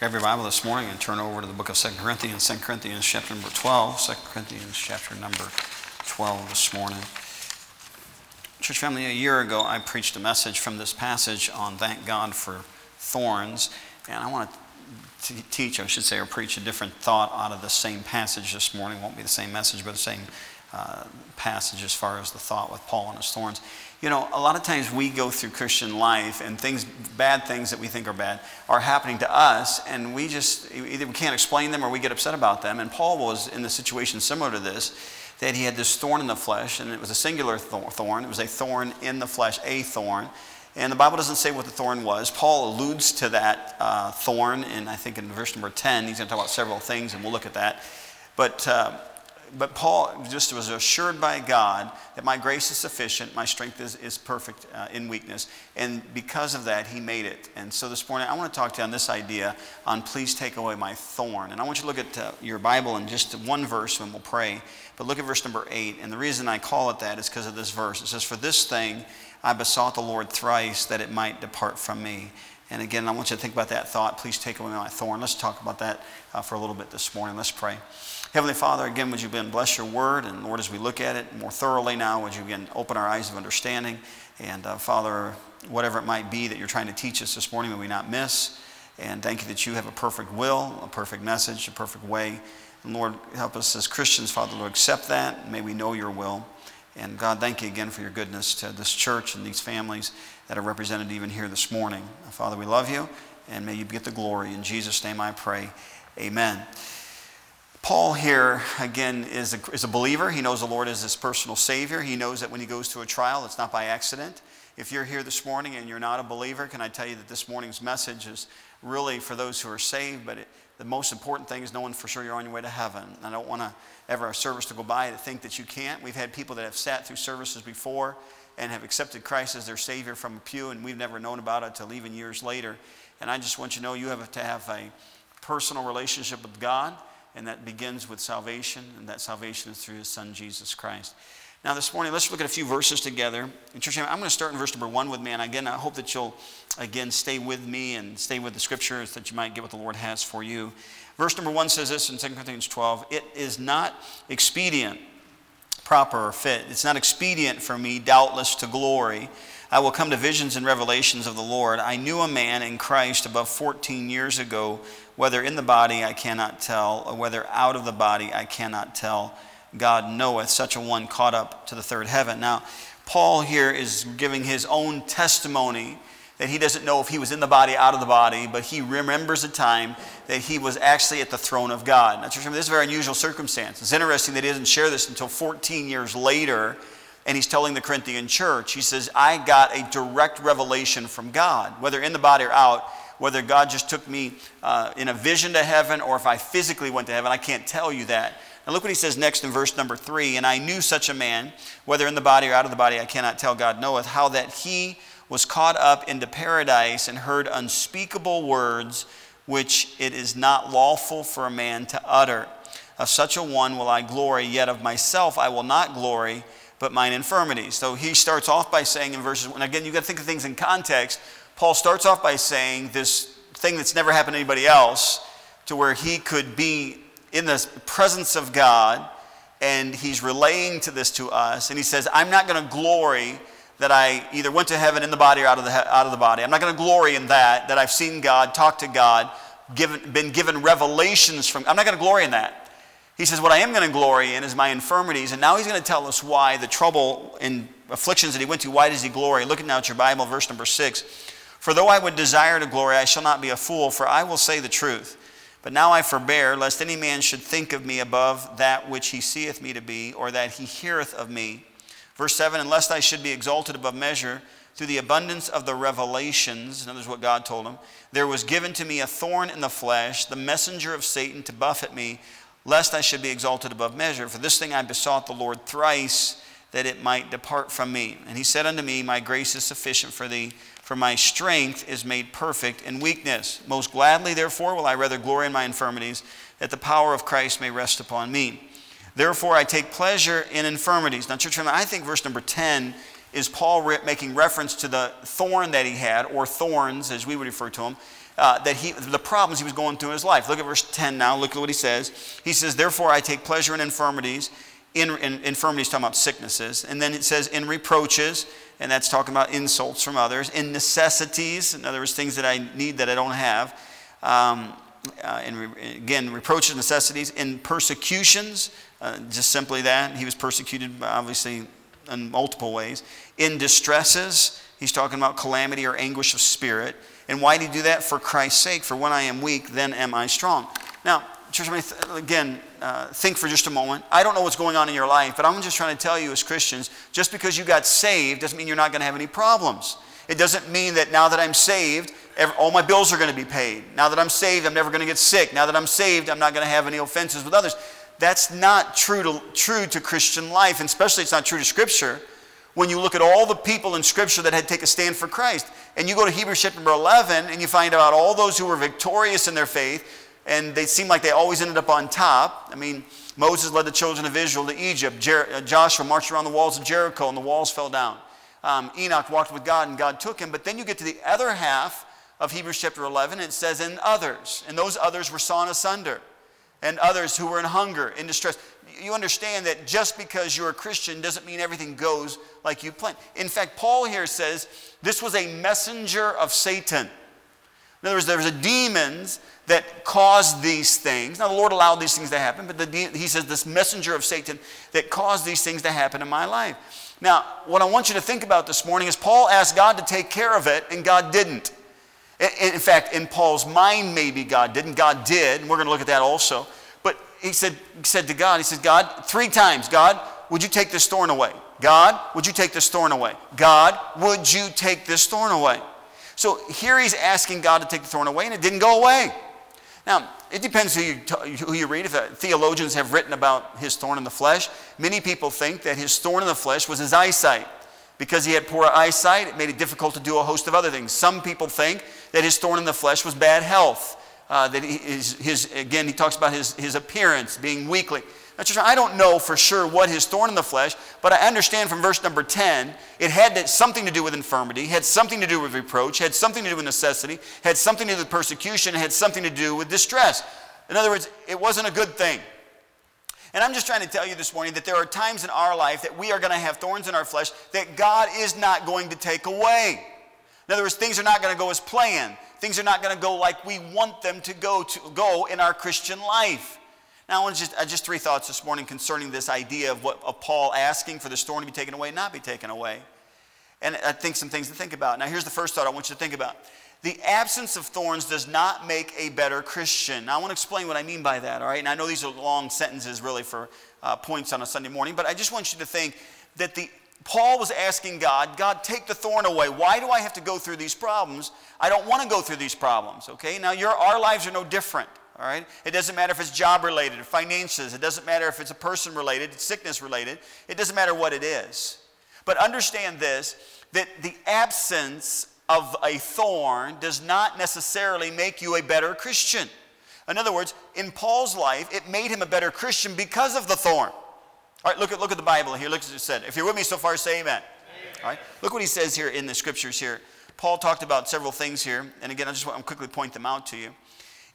Grab your Bible this morning and turn over to the book of 2 Corinthians, 2 Corinthians chapter number 12. 2 Corinthians chapter number 12 this morning. Church family, a year ago I preached a message from this passage on thank God for thorns. And I want to teach, I should say, or preach a different thought out of the same passage this morning. It won't be the same message, but the same uh, passage as far as the thought with Paul and his thorns. You know, a lot of times we go through Christian life and things, bad things that we think are bad, are happening to us, and we just either we can't explain them or we get upset about them. And Paul was in the situation similar to this, that he had this thorn in the flesh, and it was a singular thorn. It was a thorn in the flesh, a thorn. And the Bible doesn't say what the thorn was. Paul alludes to that uh, thorn, and I think in verse number 10, he's going to talk about several things, and we'll look at that. But uh, but Paul just was assured by God that my grace is sufficient, my strength is, is perfect uh, in weakness. And because of that, he made it. And so this morning, I want to talk to you on this idea on please take away my thorn. And I want you to look at uh, your Bible in just one verse and we'll pray. But look at verse number eight. And the reason I call it that is because of this verse. It says, For this thing I besought the Lord thrice that it might depart from me. And again, I want you to think about that thought. Please take away my thorn. Let's talk about that uh, for a little bit this morning. Let's pray. Heavenly Father, again, would you begin bless your word? And Lord, as we look at it more thoroughly now, would you again open our eyes of understanding? And uh, Father, whatever it might be that you're trying to teach us this morning, may we not miss. And thank you that you have a perfect will, a perfect message, a perfect way. And Lord, help us as Christians, Father, to accept that. May we know your will. And God, thank you again for your goodness to this church and these families that are represented even here this morning. Father, we love you, and may you get the glory. In Jesus' name I pray. Amen. Paul here, again, is a, is a believer. He knows the Lord is his personal Savior. He knows that when he goes to a trial, it's not by accident. If you're here this morning and you're not a believer, can I tell you that this morning's message is really for those who are saved, but it, the most important thing is knowing for sure you're on your way to heaven. I don't want to ever a service to go by to think that you can't. We've had people that have sat through services before and have accepted Christ as their Savior from a pew, and we've never known about it until even years later. And I just want you to know you have to have a personal relationship with God and that begins with salvation, and that salvation is through his son, Jesus Christ. Now, this morning, let's look at a few verses together. In church, I'm going to start in verse number one with me, and again, I hope that you'll, again, stay with me and stay with the scriptures that you might get what the Lord has for you. Verse number one says this in 2 Corinthians 12 It is not expedient, proper, or fit. It's not expedient for me, doubtless, to glory. I will come to visions and revelations of the Lord. I knew a man in Christ above 14 years ago whether in the body I cannot tell, or whether out of the body I cannot tell. God knoweth such a one caught up to the third heaven. Now, Paul here is giving his own testimony that he doesn't know if he was in the body, out of the body, but he remembers a time that he was actually at the throne of God. Now, this is a very unusual circumstance. It's interesting that he doesn't share this until 14 years later, and he's telling the Corinthian church, he says, I got a direct revelation from God, whether in the body or out whether God just took me uh, in a vision to heaven or if I physically went to heaven. I can't tell you that. Now, look what he says next in verse number three. And I knew such a man, whether in the body or out of the body, I cannot tell, God knoweth, how that he was caught up into paradise and heard unspeakable words which it is not lawful for a man to utter. Of such a one will I glory, yet of myself I will not glory, but mine infirmities. So he starts off by saying in verses, and again, you've got to think of things in context. Paul starts off by saying this thing that's never happened to anybody else, to where he could be in the presence of God, and he's relaying to this to us. And he says, I'm not going to glory that I either went to heaven in the body or out of the, out of the body. I'm not going to glory in that, that I've seen God, talked to God, given, been given revelations from. I'm not going to glory in that. He says, What I am going to glory in is my infirmities. And now he's going to tell us why the trouble and afflictions that he went to, why does he glory? Look now at your Bible, verse number six. For though I would desire to glory, I shall not be a fool, for I will say the truth. But now I forbear, lest any man should think of me above that which he seeth me to be, or that he heareth of me. Verse 7 And lest I should be exalted above measure through the abundance of the revelations, and that is what God told him, there was given to me a thorn in the flesh, the messenger of Satan to buffet me, lest I should be exalted above measure. For this thing I besought the Lord thrice, that it might depart from me. And he said unto me, My grace is sufficient for thee for my strength is made perfect in weakness. Most gladly, therefore, will I rather glory in my infirmities, that the power of Christ may rest upon me. Therefore, I take pleasure in infirmities. Now, church, I think verse number 10 is Paul making reference to the thorn that he had, or thorns as we would refer to them. Uh, that he, the problems he was going through in his life. Look at verse 10 now. Look at what he says. He says, Therefore I take pleasure in infirmities. In, in infirmities, talking about sicknesses. And then it says, in reproaches, and that's talking about insults from others. In necessities, in other words, things that I need that I don't have. Um, uh, in re- again, reproaches, necessities. In persecutions, uh, just simply that. He was persecuted, obviously, in multiple ways. In distresses, he's talking about calamity or anguish of spirit. And why did he do that? For Christ's sake. For when I am weak, then am I strong. Now, church, again, uh, think for just a moment. I don't know what's going on in your life, but I'm just trying to tell you as Christians, just because you got saved doesn't mean you're not going to have any problems. It doesn't mean that now that I'm saved, all my bills are going to be paid. Now that I'm saved, I'm never going to get sick. Now that I'm saved, I'm not going to have any offenses with others. That's not true to, true to Christian life, and especially it's not true to Scripture. When you look at all the people in Scripture that had to take a stand for Christ, and you go to Hebrews chapter number 11, and you find out all those who were victorious in their faith, and they seem like they always ended up on top. I mean, Moses led the children of Israel to Egypt. Jer- uh, Joshua marched around the walls of Jericho, and the walls fell down. Um, Enoch walked with God, and God took him. But then you get to the other half of Hebrews chapter 11, and it says, And others," and those others were sawn asunder and others who were in hunger, in distress. You understand that just because you're a Christian doesn't mean everything goes like you plan. In fact, Paul here says this was a messenger of Satan. In other words, there was a demons that caused these things. Now, the Lord allowed these things to happen, but the, he says this messenger of Satan that caused these things to happen in my life. Now, what I want you to think about this morning is Paul asked God to take care of it, and God didn't. In fact, in Paul's mind, maybe God didn't. God did, and we're going to look at that also. He said, he said to God, he said, God, three times, God, would you take this thorn away? God, would you take this thorn away? God, would you take this thorn away? So here he's asking God to take the thorn away, and it didn't go away. Now, it depends who you, who you read. If uh, theologians have written about his thorn in the flesh, many people think that his thorn in the flesh was his eyesight. Because he had poor eyesight, it made it difficult to do a host of other things. Some people think that his thorn in the flesh was bad health. Uh, that he, his, his, again, he talks about his, his appearance being weakly. I don't know for sure what his thorn in the flesh, but I understand from verse number 10, it had something to do with infirmity, had something to do with reproach, had something to do with necessity, had something to do with persecution, had something to do with distress. In other words, it wasn't a good thing. And I'm just trying to tell you this morning that there are times in our life that we are going to have thorns in our flesh that God is not going to take away. In other words, things are not going to go as planned. Things are not going to go like we want them to go to go in our Christian life. Now, I just, just three thoughts this morning concerning this idea of what of Paul asking for the storm to be taken away, not be taken away. And I think some things to think about. Now, here's the first thought I want you to think about. The absence of thorns does not make a better Christian. Now, I want to explain what I mean by that, all right? And I know these are long sentences, really, for uh, points on a Sunday morning, but I just want you to think that the Paul was asking God, God, take the thorn away. Why do I have to go through these problems? I don't want to go through these problems, okay? Now, your, our lives are no different, all right? It doesn't matter if it's job related finances. It doesn't matter if it's a person related, sickness related. It doesn't matter what it is. But understand this that the absence of a thorn does not necessarily make you a better Christian. In other words, in Paul's life, it made him a better Christian because of the thorn. All right, look at, look at the Bible here. Look at what it said. If you're with me so far, say amen. amen. All right, look what he says here in the scriptures here. Paul talked about several things here, and again, I just want to quickly point them out to you.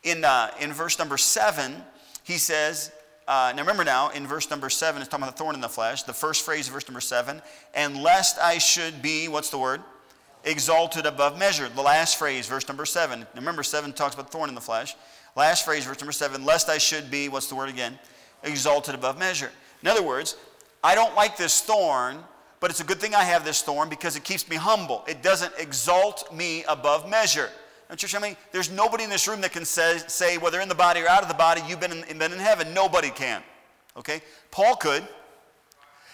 In, uh, in verse number seven, he says, uh, now remember now, in verse number seven, it's talking about the thorn in the flesh. The first phrase of verse number seven, and lest I should be, what's the word? exalted above measure. The last phrase, verse number seven. Remember, seven talks about thorn in the flesh. Last phrase, verse number seven, lest I should be, what's the word again? Exalted above measure. In other words, I don't like this thorn, but it's a good thing I have this thorn because it keeps me humble. It doesn't exalt me above measure. Now, church, I mean, there's nobody in this room that can say, say, whether in the body or out of the body, you've been in, been in heaven. Nobody can. Okay? Paul could.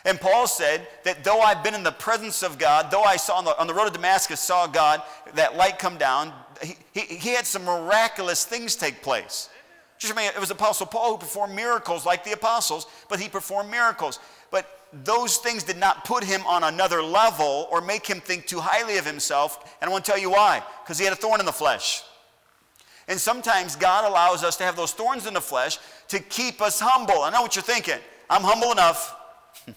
And Paul said that though I've been in the presence of God, though I saw on the, on the road to Damascus, saw God, that light come down, he, he, he had some miraculous things take place. Just it was Apostle Paul who performed miracles like the apostles, but he performed miracles. But those things did not put him on another level or make him think too highly of himself. And I want to tell you why. Because he had a thorn in the flesh. And sometimes God allows us to have those thorns in the flesh to keep us humble. I know what you're thinking. I'm humble enough.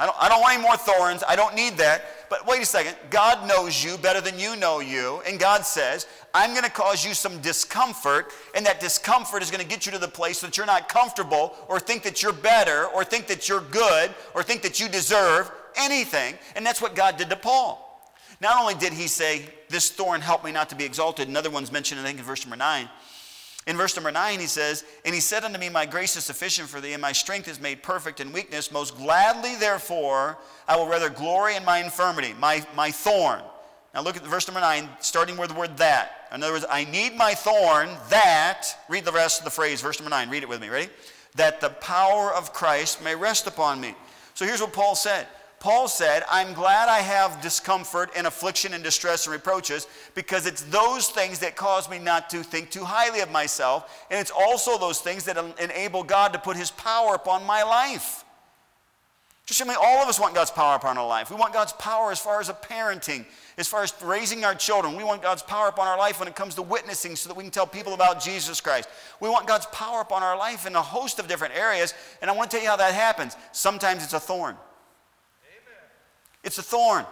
I don't, I don't want any more thorns. I don't need that. But wait a second. God knows you better than you know you. And God says, I'm going to cause you some discomfort. And that discomfort is going to get you to the place that you're not comfortable or think that you're better or think that you're good or think that you deserve anything. And that's what God did to Paul. Not only did he say, This thorn helped me not to be exalted, another one's mentioned, I think, in verse number 9. In verse number 9, he says, And he said unto me, My grace is sufficient for thee, and my strength is made perfect in weakness. Most gladly, therefore, I will rather glory in my infirmity, my, my thorn. Now look at verse number 9, starting with the word that. In other words, I need my thorn that, read the rest of the phrase, verse number 9, read it with me, ready? That the power of Christ may rest upon me. So here's what Paul said Paul said, I'm glad I have discomfort and affliction and distress and reproaches because it's those things that cause me not to think too highly of myself. And it's also those things that enable God to put his power upon my life. Just mean, all of us want God's power upon our life. We want God's power as far as a parenting, as far as raising our children. We want God's power upon our life when it comes to witnessing so that we can tell people about Jesus Christ. We want God's power upon our life in a host of different areas. And I want to tell you how that happens. Sometimes it's a thorn. It's a thorn.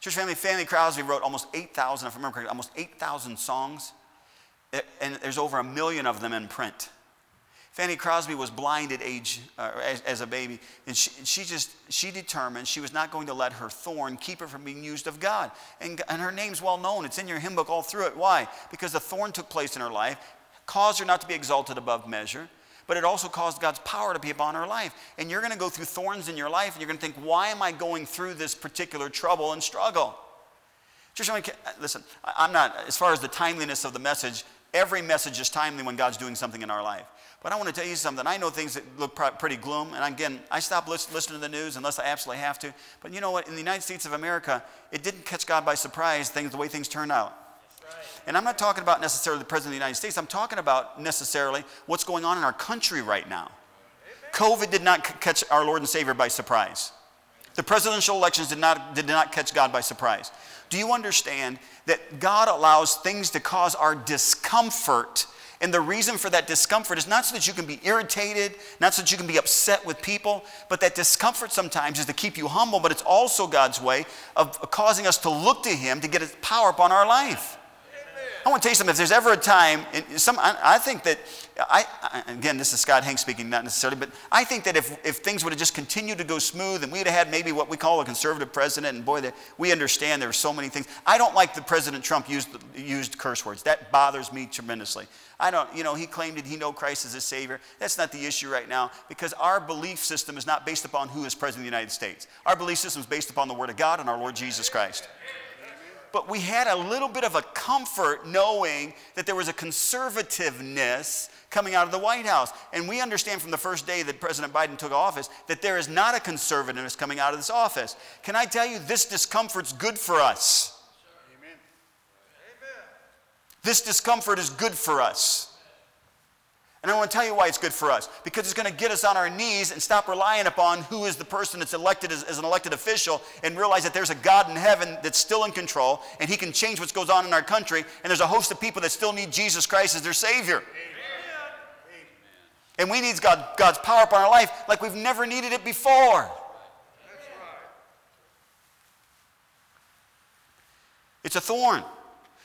Church family, Fanny Crosby wrote almost 8,000, if I remember correctly, almost 8,000 songs, and there's over a million of them in print. Fanny Crosby was blind at age, uh, as, as, a baby, and she, she, just, she determined she was not going to let her thorn keep her from being used of God. And, and her name's well known. It's in your hymn book all through it. Why? Because the thorn took place in her life, caused her not to be exalted above measure, but it also caused God's power to be upon her life. And you're going to go through thorns in your life, and you're going to think, why am I going through this particular trouble and struggle? Just uh, listen, I'm not, as far as the timeliness of the message, every message is timely when God's doing something in our life. But I want to tell you something. I know things that look pretty gloom, and again, I stop listening to the news unless I absolutely have to. But you know what? In the United States of America, it didn't catch God by surprise, things, the way things turned out. And I'm not talking about necessarily the President of the United States, I'm talking about necessarily what's going on in our country right now. COVID did not catch our Lord and Savior by surprise. The presidential elections did not, did not catch God by surprise. Do you understand that God allows things to cause our discomfort? And the reason for that discomfort is not so that you can be irritated, not so that you can be upset with people, but that discomfort sometimes is to keep you humble, but it's also God's way of causing us to look to Him to get His power upon our life. I want to tell you something. If there's ever a time, some, I, think that, I, again, this is Scott Hanks speaking, not necessarily, but I think that if, if things would have just continued to go smooth and we'd have had maybe what we call a conservative president, and boy, we understand there are so many things. I don't like that President Trump used, used curse words. That bothers me tremendously. I don't, you know, he claimed that he know Christ as his Savior. That's not the issue right now because our belief system is not based upon who is President of the United States. Our belief system is based upon the Word of God and our Lord Jesus Christ but we had a little bit of a comfort knowing that there was a conservativeness coming out of the White House. And we understand from the first day that President Biden took office that there is not a conservativeness coming out of this office. Can I tell you, this discomfort's good for us. Amen. This discomfort is good for us. And I want to tell you why it's good for us. Because it's going to get us on our knees and stop relying upon who is the person that's elected as, as, an elected official and realize that there's a God in heaven that's still in control and he can change what goes on in our country. And there's a host of people that still need Jesus Christ as their Savior. Amen. And we need God, God's power upon our life like we've never needed it before. It's a thorn.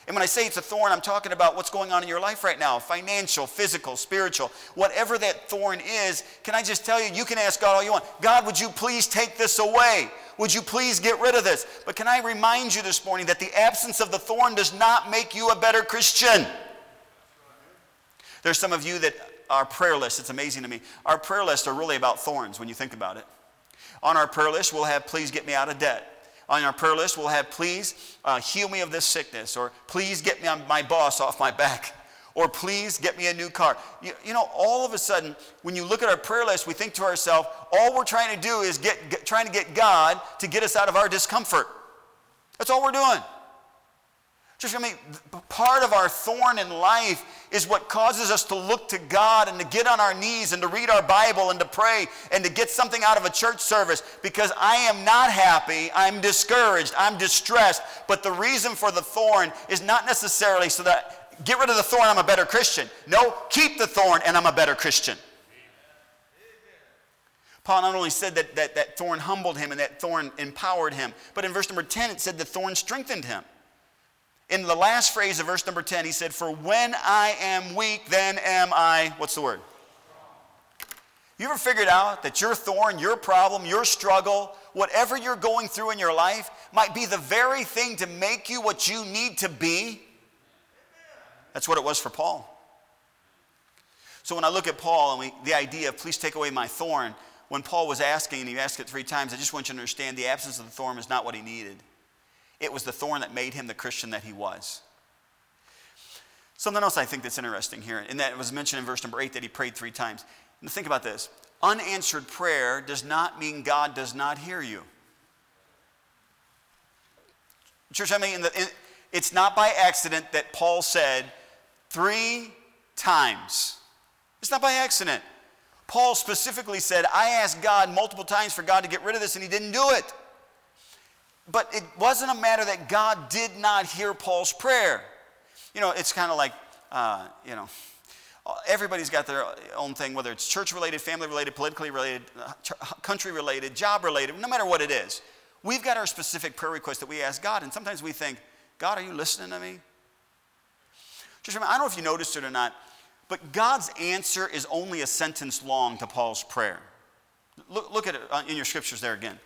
And when I say it's a thorn, I'm talking about what's going on in your life right now financial, physical, spiritual. Whatever that thorn is, can I just tell you, you can ask God all you want. God, would you please take this away? Would you please get rid of this? But can I remind you this morning that the absence of the thorn does not make you a better Christian? There's some of you that our prayer list, it's amazing to me. Our prayer lists are really about thorns when you think about it. On our prayer list, we'll have, please get me out of debt on our prayer list, we'll have, please uh, heal me of this sickness, or please get me my boss off my back, or please get me a new car. You, you, know, all of a sudden, when you look at our prayer list, we think to ourselves, all we're trying to do is get, get trying to get God to get us out of our discomfort. That's all we're doing. Just I mean, part of our thorn in life is what causes us to look to God and to get on our knees and to read our Bible and to pray and to get something out of a church service because I am not happy, I'm discouraged, I'm distressed. But the reason for the thorn is not necessarily so that get rid of the thorn, I'm a better Christian. No, keep the thorn and I'm a better Christian. Paul not only said that, that that thorn humbled him and that thorn empowered him, but in verse number 10 it said the thorn strengthened him. In the last phrase of verse number 10, he said, For when I am weak, then am I, what's the word? You ever figured out that your thorn, your problem, your struggle, whatever you're going through in your life, might be the very thing to make you what you need to be? That's what it was for Paul. So when I look at Paul and we, the idea of please take away my thorn, when Paul was asking, and he asked it three times, I just want you to understand the absence of the thorn is not what he needed. It was the thorn that made him the Christian that he was. Something else I think that's interesting here, and that was mentioned in verse number eight that he prayed three times. And think about this unanswered prayer does not mean God does not hear you. Church, I mean, it's not by accident that Paul said three times. It's not by accident. Paul specifically said, I asked God multiple times for God to get rid of this, and he didn't do it. But it wasn't a matter that God did not hear Paul's prayer. You know, it's kind of like, uh, you know, everybody's got their own thing, whether it's church related, family related, politically related, uh, country related, job related, no matter what it is. We've got our specific prayer request that we ask God, and sometimes we think, God, are you listening to me? Just remember, I don't know if you noticed it or not, but God's answer is only a sentence long to Paul's prayer. Look, look at it uh, in your scriptures there again.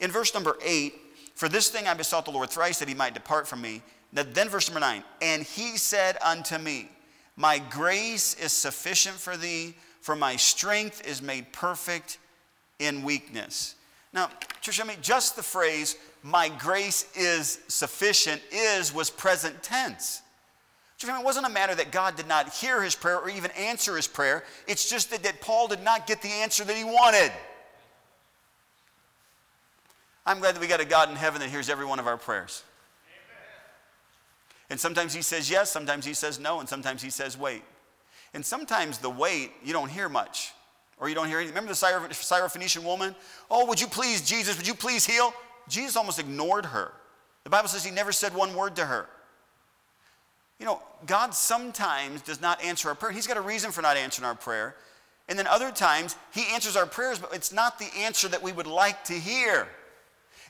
In verse number eight, for this thing I besought the Lord thrice that he might depart from me. Then, verse number nine, and he said unto me, My grace is sufficient for thee, for my strength is made perfect in weakness. Now, church, I mean, just the phrase, my grace is sufficient, is was present tense. Church, I mean, It wasn't a matter that God did not hear his prayer or even answer his prayer. It's just that, that Paul did not get the answer that he wanted. I'm glad that we got a God in heaven that hears every one of our prayers. And sometimes he says yes, sometimes he says no, and sometimes he says wait. And sometimes the wait, you don't hear much, or you don't hear anything. Remember the Syrophoenician woman? Oh, would you please, Jesus, would you please heal? Jesus almost ignored her. The Bible says he never said one word to her. You know, God sometimes does not answer our prayer. He's got a reason for not answering our prayer. And then other times, he answers our prayers, but it's not the answer that we would like to hear.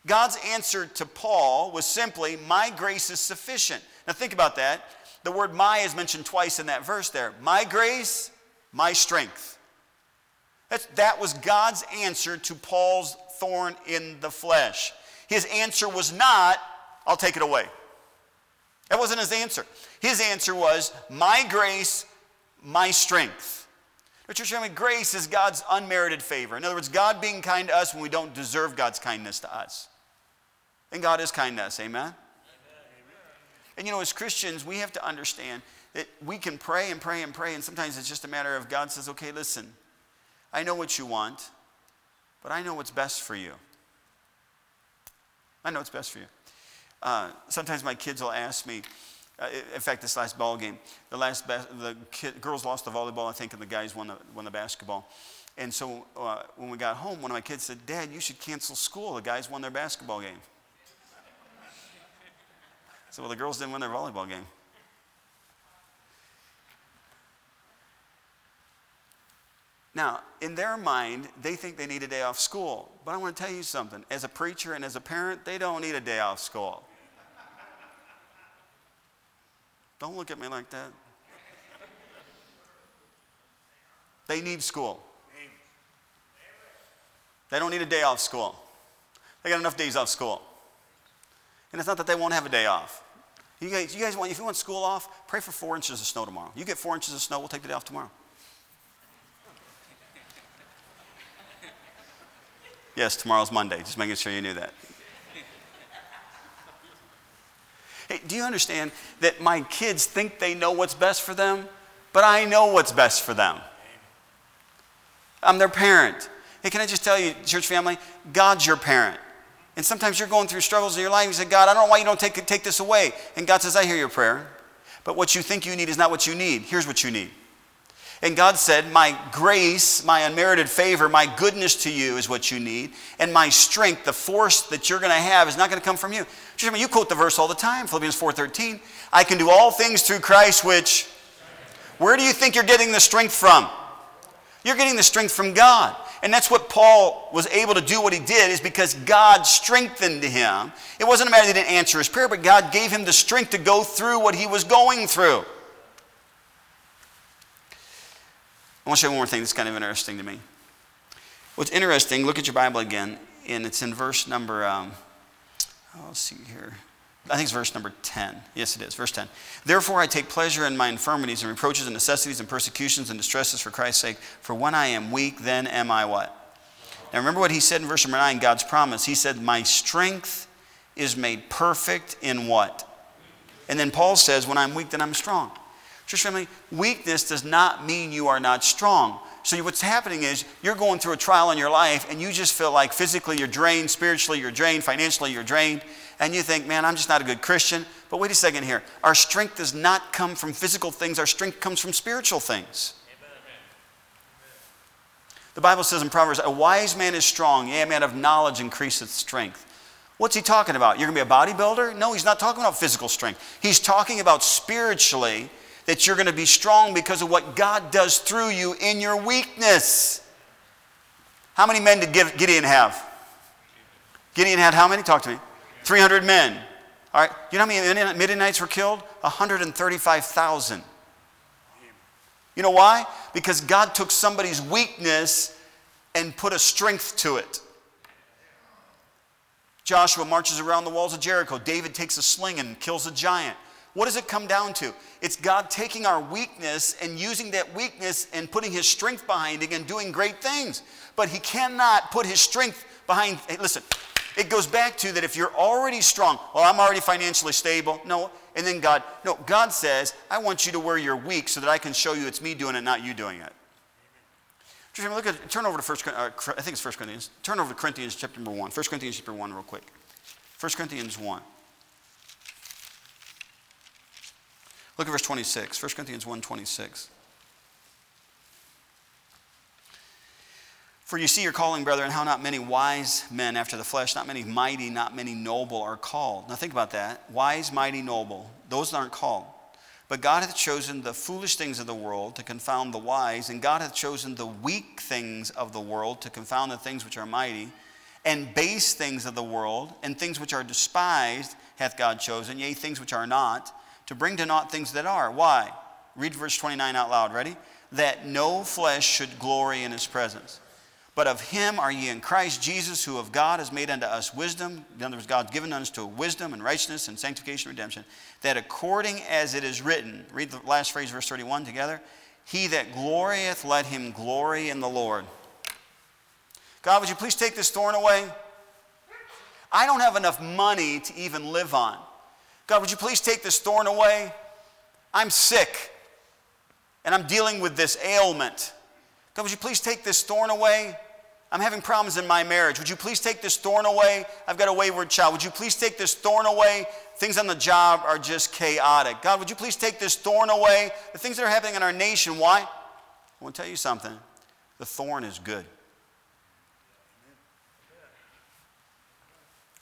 God's answer to Paul was simply, My grace is sufficient. Now think about that. The word my is mentioned twice in that verse there. My grace, my strength. That's, that was God's answer to Paul's thorn in the flesh. His answer was not, I'll take it away. That wasn't his answer. His answer was, My grace, my strength. But church family, grace is God's unmerited favor. In other words, God being kind to us when we don't deserve God's kindness to us. And God is kind to us. Amen? Amen? And you know, as Christians, we have to understand that we can pray and pray and pray, and sometimes it's just a matter of God says, okay, listen, I know what you want, but I know what's best for you. I know what's best for you. Uh, sometimes my kids will ask me, uh, in fact, this last ball game, the last the kid, girls lost the volleyball, I think, and the guys won the, won the basketball. And so uh, when we got home, one of my kids said, Dad, you should cancel school. The guys won their basketball game. So, well, the girls didn't win their volleyball game. Now, in their mind, they think they need a day off school. But I want to tell you something. As a preacher and as a parent, they don't need a day off school. Don't look at me like that. They need school. They don't need a day off school. They got enough days off school. And it's not that they won't have a day off. You guys, you guys want, if you want school off, pray for four inches of snow tomorrow. You get four inches of snow, we'll take the day off tomorrow. yes, tomorrow's Monday, just making sure you knew that. Hey, do you understand that my kids think they know what's best for them? But I know what's best for them. I'm their parent. Hey, can I just tell you, church family, God's your parent. And sometimes you're going through struggles in your life. You say, God, I don't know why you don't take, take this away. And God says, I hear your prayer. But what you think you need is not what you need. Here's what you need. And God said, My grace, my unmerited favor, my goodness to you is what you need. And my strength, the force that you're going to have, is not going to come from you. You quote the verse all the time, Philippians 4.13. I can do all things through Christ, which, where do you think you're getting the strength from? You're getting the strength from God. And that's what Paul was able to do what he did is because God strengthened him. It wasn't a matter that he didn't answer his prayer, but God gave him the strength to go through what he was going through. I want to show you one more thing that's kind of interesting to me. What's interesting, look at your Bible again, and it's in verse number, um, oh, let's see here. I think it's verse number 10. Yes, it is. Verse 10. Therefore, I take pleasure in my infirmities and reproaches and necessities and persecutions and distresses for Christ's sake. For when I am weak, then am I what? Now, remember what he said in verse number 9, God's promise. He said, My strength is made perfect in what? And then Paul says, When I'm weak, then I'm strong. Church family, weakness does not mean you are not strong. So what's happening is you're going through a trial in your life and you just feel like physically you're drained, spiritually you're drained, financially you're drained, and you think, man, I'm just not a good Christian. But wait a second here. Our strength does not come from physical things, our strength comes from spiritual things. The Bible says in Proverbs, a wise man is strong, yea, a man of knowledge increaseth strength. What's he talking about? You're going to be a bodybuilder? No, he's not talking about physical strength. He's talking about spiritually that you're going to be strong because of what God does through you in your weakness. How many men did Gideon have? Gideon had how many? Talk to me. 300 men. All right. You know how many Midianites were killed? 135,000. You know why? Because God took somebody's weakness and put a strength to it. Joshua marches around the walls of Jericho. David takes a sling and kills a giant. What does it come down to? It's God taking our weakness and using that weakness and putting His strength behind it and doing great things. But He cannot put His strength behind. Hey, listen, it goes back to that if you're already strong, well, I'm already financially stable. No, and then God, no, God says, I want you to where you're weak so that I can show you it's me doing it, not you doing it. Look at, turn over to First, uh, I think it's First Corinthians. Turn over to Corinthians chapter number 1. First Corinthians chapter 1 real quick. First Corinthians 1. Look at verse 26, 1 Corinthians 1 26. For you see your calling, brethren, how not many wise men after the flesh, not many mighty, not many noble are called. Now think about that. Wise, mighty, noble. Those aren't called. But God hath chosen the foolish things of the world to confound the wise, and God hath chosen the weak things of the world to confound the things which are mighty, and base things of the world, and things which are despised hath God chosen, yea, things which are not to bring to naught things that are. Why? Read verse 29 out loud. Ready? That no flesh should glory in his presence. But of him are ye in Christ Jesus, who of God has made unto us wisdom. In other words, God's given unto us wisdom and righteousness and sanctification and redemption. That according as it is written, read the last phrase, verse 31 together. He that glorieth, let him glory in the Lord. God, would you please take this thorn away? I don't have enough money to even live on. God, would you please take this thorn away? I'm sick and I'm dealing with this ailment. God, would you please take this thorn away? I'm having problems in my marriage. Would you please take this thorn away? I've got a wayward child. Would you please take this thorn away? Things on the job are just chaotic. God, would you please take this thorn away? The things that are happening in our nation, why? I want to tell you something. The thorn is good.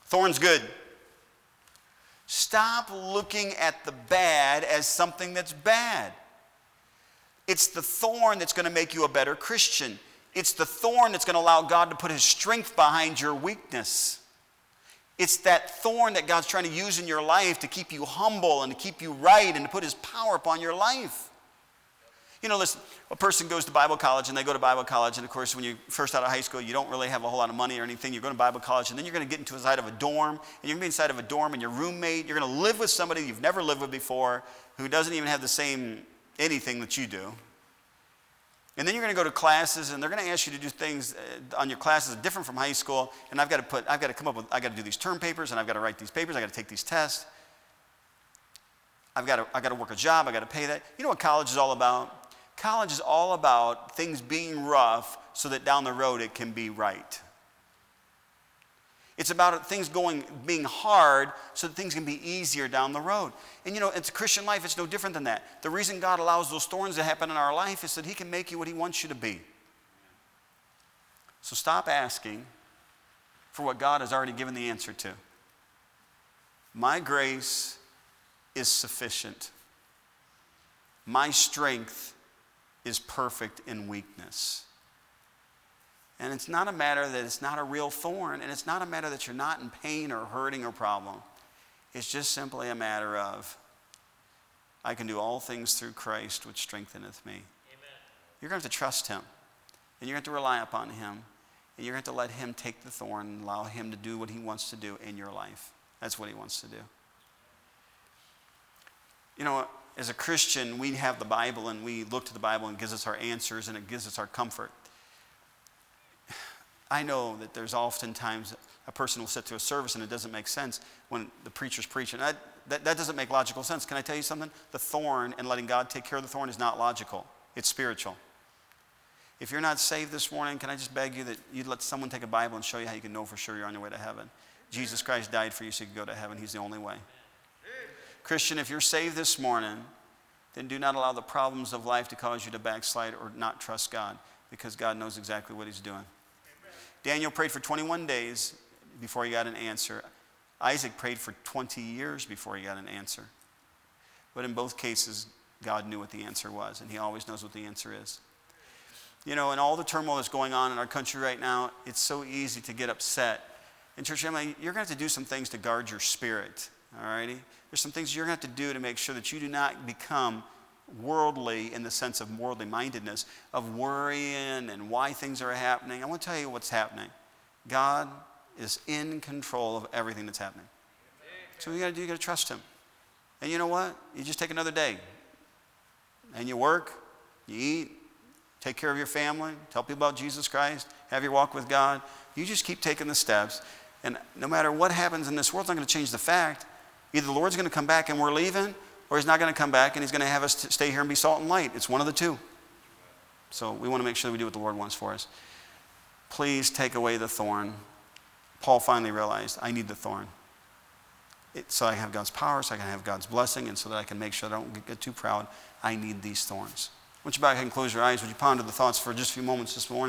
Thorn's good. Stop looking at the bad as something that's bad. It's the thorn that's going to make you a better Christian. It's the thorn that's going to allow God to put his strength behind your weakness. It's that thorn that God's trying to use in your life to keep you humble and to keep you right and to put his power upon your life. You know, listen, a person goes to Bible college and they go to Bible college, and of course, when you're first out of high school, you don't really have a whole lot of money or anything. You're going to Bible college, and then you're going to get into the side of a dorm, and you're going to be inside of a dorm, and your roommate, you're going to live with somebody you've never lived with before who doesn't even have the same anything that you do. And then you're going to go to classes, and they're going to ask you to do things uh, on your classes different from high school. And I've got to put, I've got to come up with, I've got to do these term papers, and I've got to write these papers, I've got to take these tests. I've got to, I've got to work a job, I've got to pay that. You know what college is all about? College is all about things being rough so that down the road it can be right. It's about things going being hard so that things can be easier down the road. And you know, it's Christian life, it's no different than that. The reason God allows those thorns to happen in our life is that He can make you what He wants you to be. So stop asking for what God has already given the answer to. My grace is sufficient. My strength is perfect in weakness. And it's not a matter that it's not a real thorn, and it's not a matter that you're not in pain or hurting or problem. It's just simply a matter of, I can do all things through Christ, which strengtheneth me. Amen. You're going to have to trust Him, and you're going to have to rely upon Him, and you're going to have to let Him take the thorn and allow Him to do what He wants to do in your life. That's what He wants to do. You know, as a Christian, we have the Bible and we look to the Bible and gives us our answers and it gives us our comfort. I know that there's oftentimes a person will sit through a service and it doesn't make sense when the preacher's preaching. That, that, that doesn't make logical sense. Can I tell you something? The thorn and letting God take care of the thorn is not logical, it's spiritual. If you're not saved this morning, can I just beg you that you'd let someone take a Bible and show you how you can know for sure you're on your way to heaven? Jesus Christ died for you so you could go to heaven. He's the only way. Christian, if you're saved this morning, then do not allow the problems of life to cause you to backslide or not trust God because God knows exactly what He's doing. Amen. Daniel prayed for 21 days before he got an answer. Isaac prayed for 20 years before he got an answer. But in both cases, God knew what the answer was, and He always knows what the answer is. You know, in all the turmoil that's going on in our country right now, it's so easy to get upset. And, church family, you're going to have to do some things to guard your spirit, all righty? There's some things you're going to have to do to make sure that you do not become worldly in the sense of worldly mindedness, of worrying and why things are happening. I want to tell you what's happening. God is in control of everything that's happening. So you got to do, you got to trust Him. And you know what? You just take another day. And you work, you eat, take care of your family, tell people about Jesus Christ, have your walk with God. You just keep taking the steps. And no matter what happens in this world, it's not going to change the fact. Either the Lord's going to come back and we're leaving, or He's not going to come back and He's going to have us stay here and be salt and light. It's one of the two. So we want to make sure we do what the Lord wants for us. Please take away the thorn. Paul finally realized, I need the thorn. It, so I have God's power, so I can have God's blessing, and so that I can make sure I don't get too proud. I need these thorns. Once you back and close your eyes, would you ponder the thoughts for just a few moments this morning?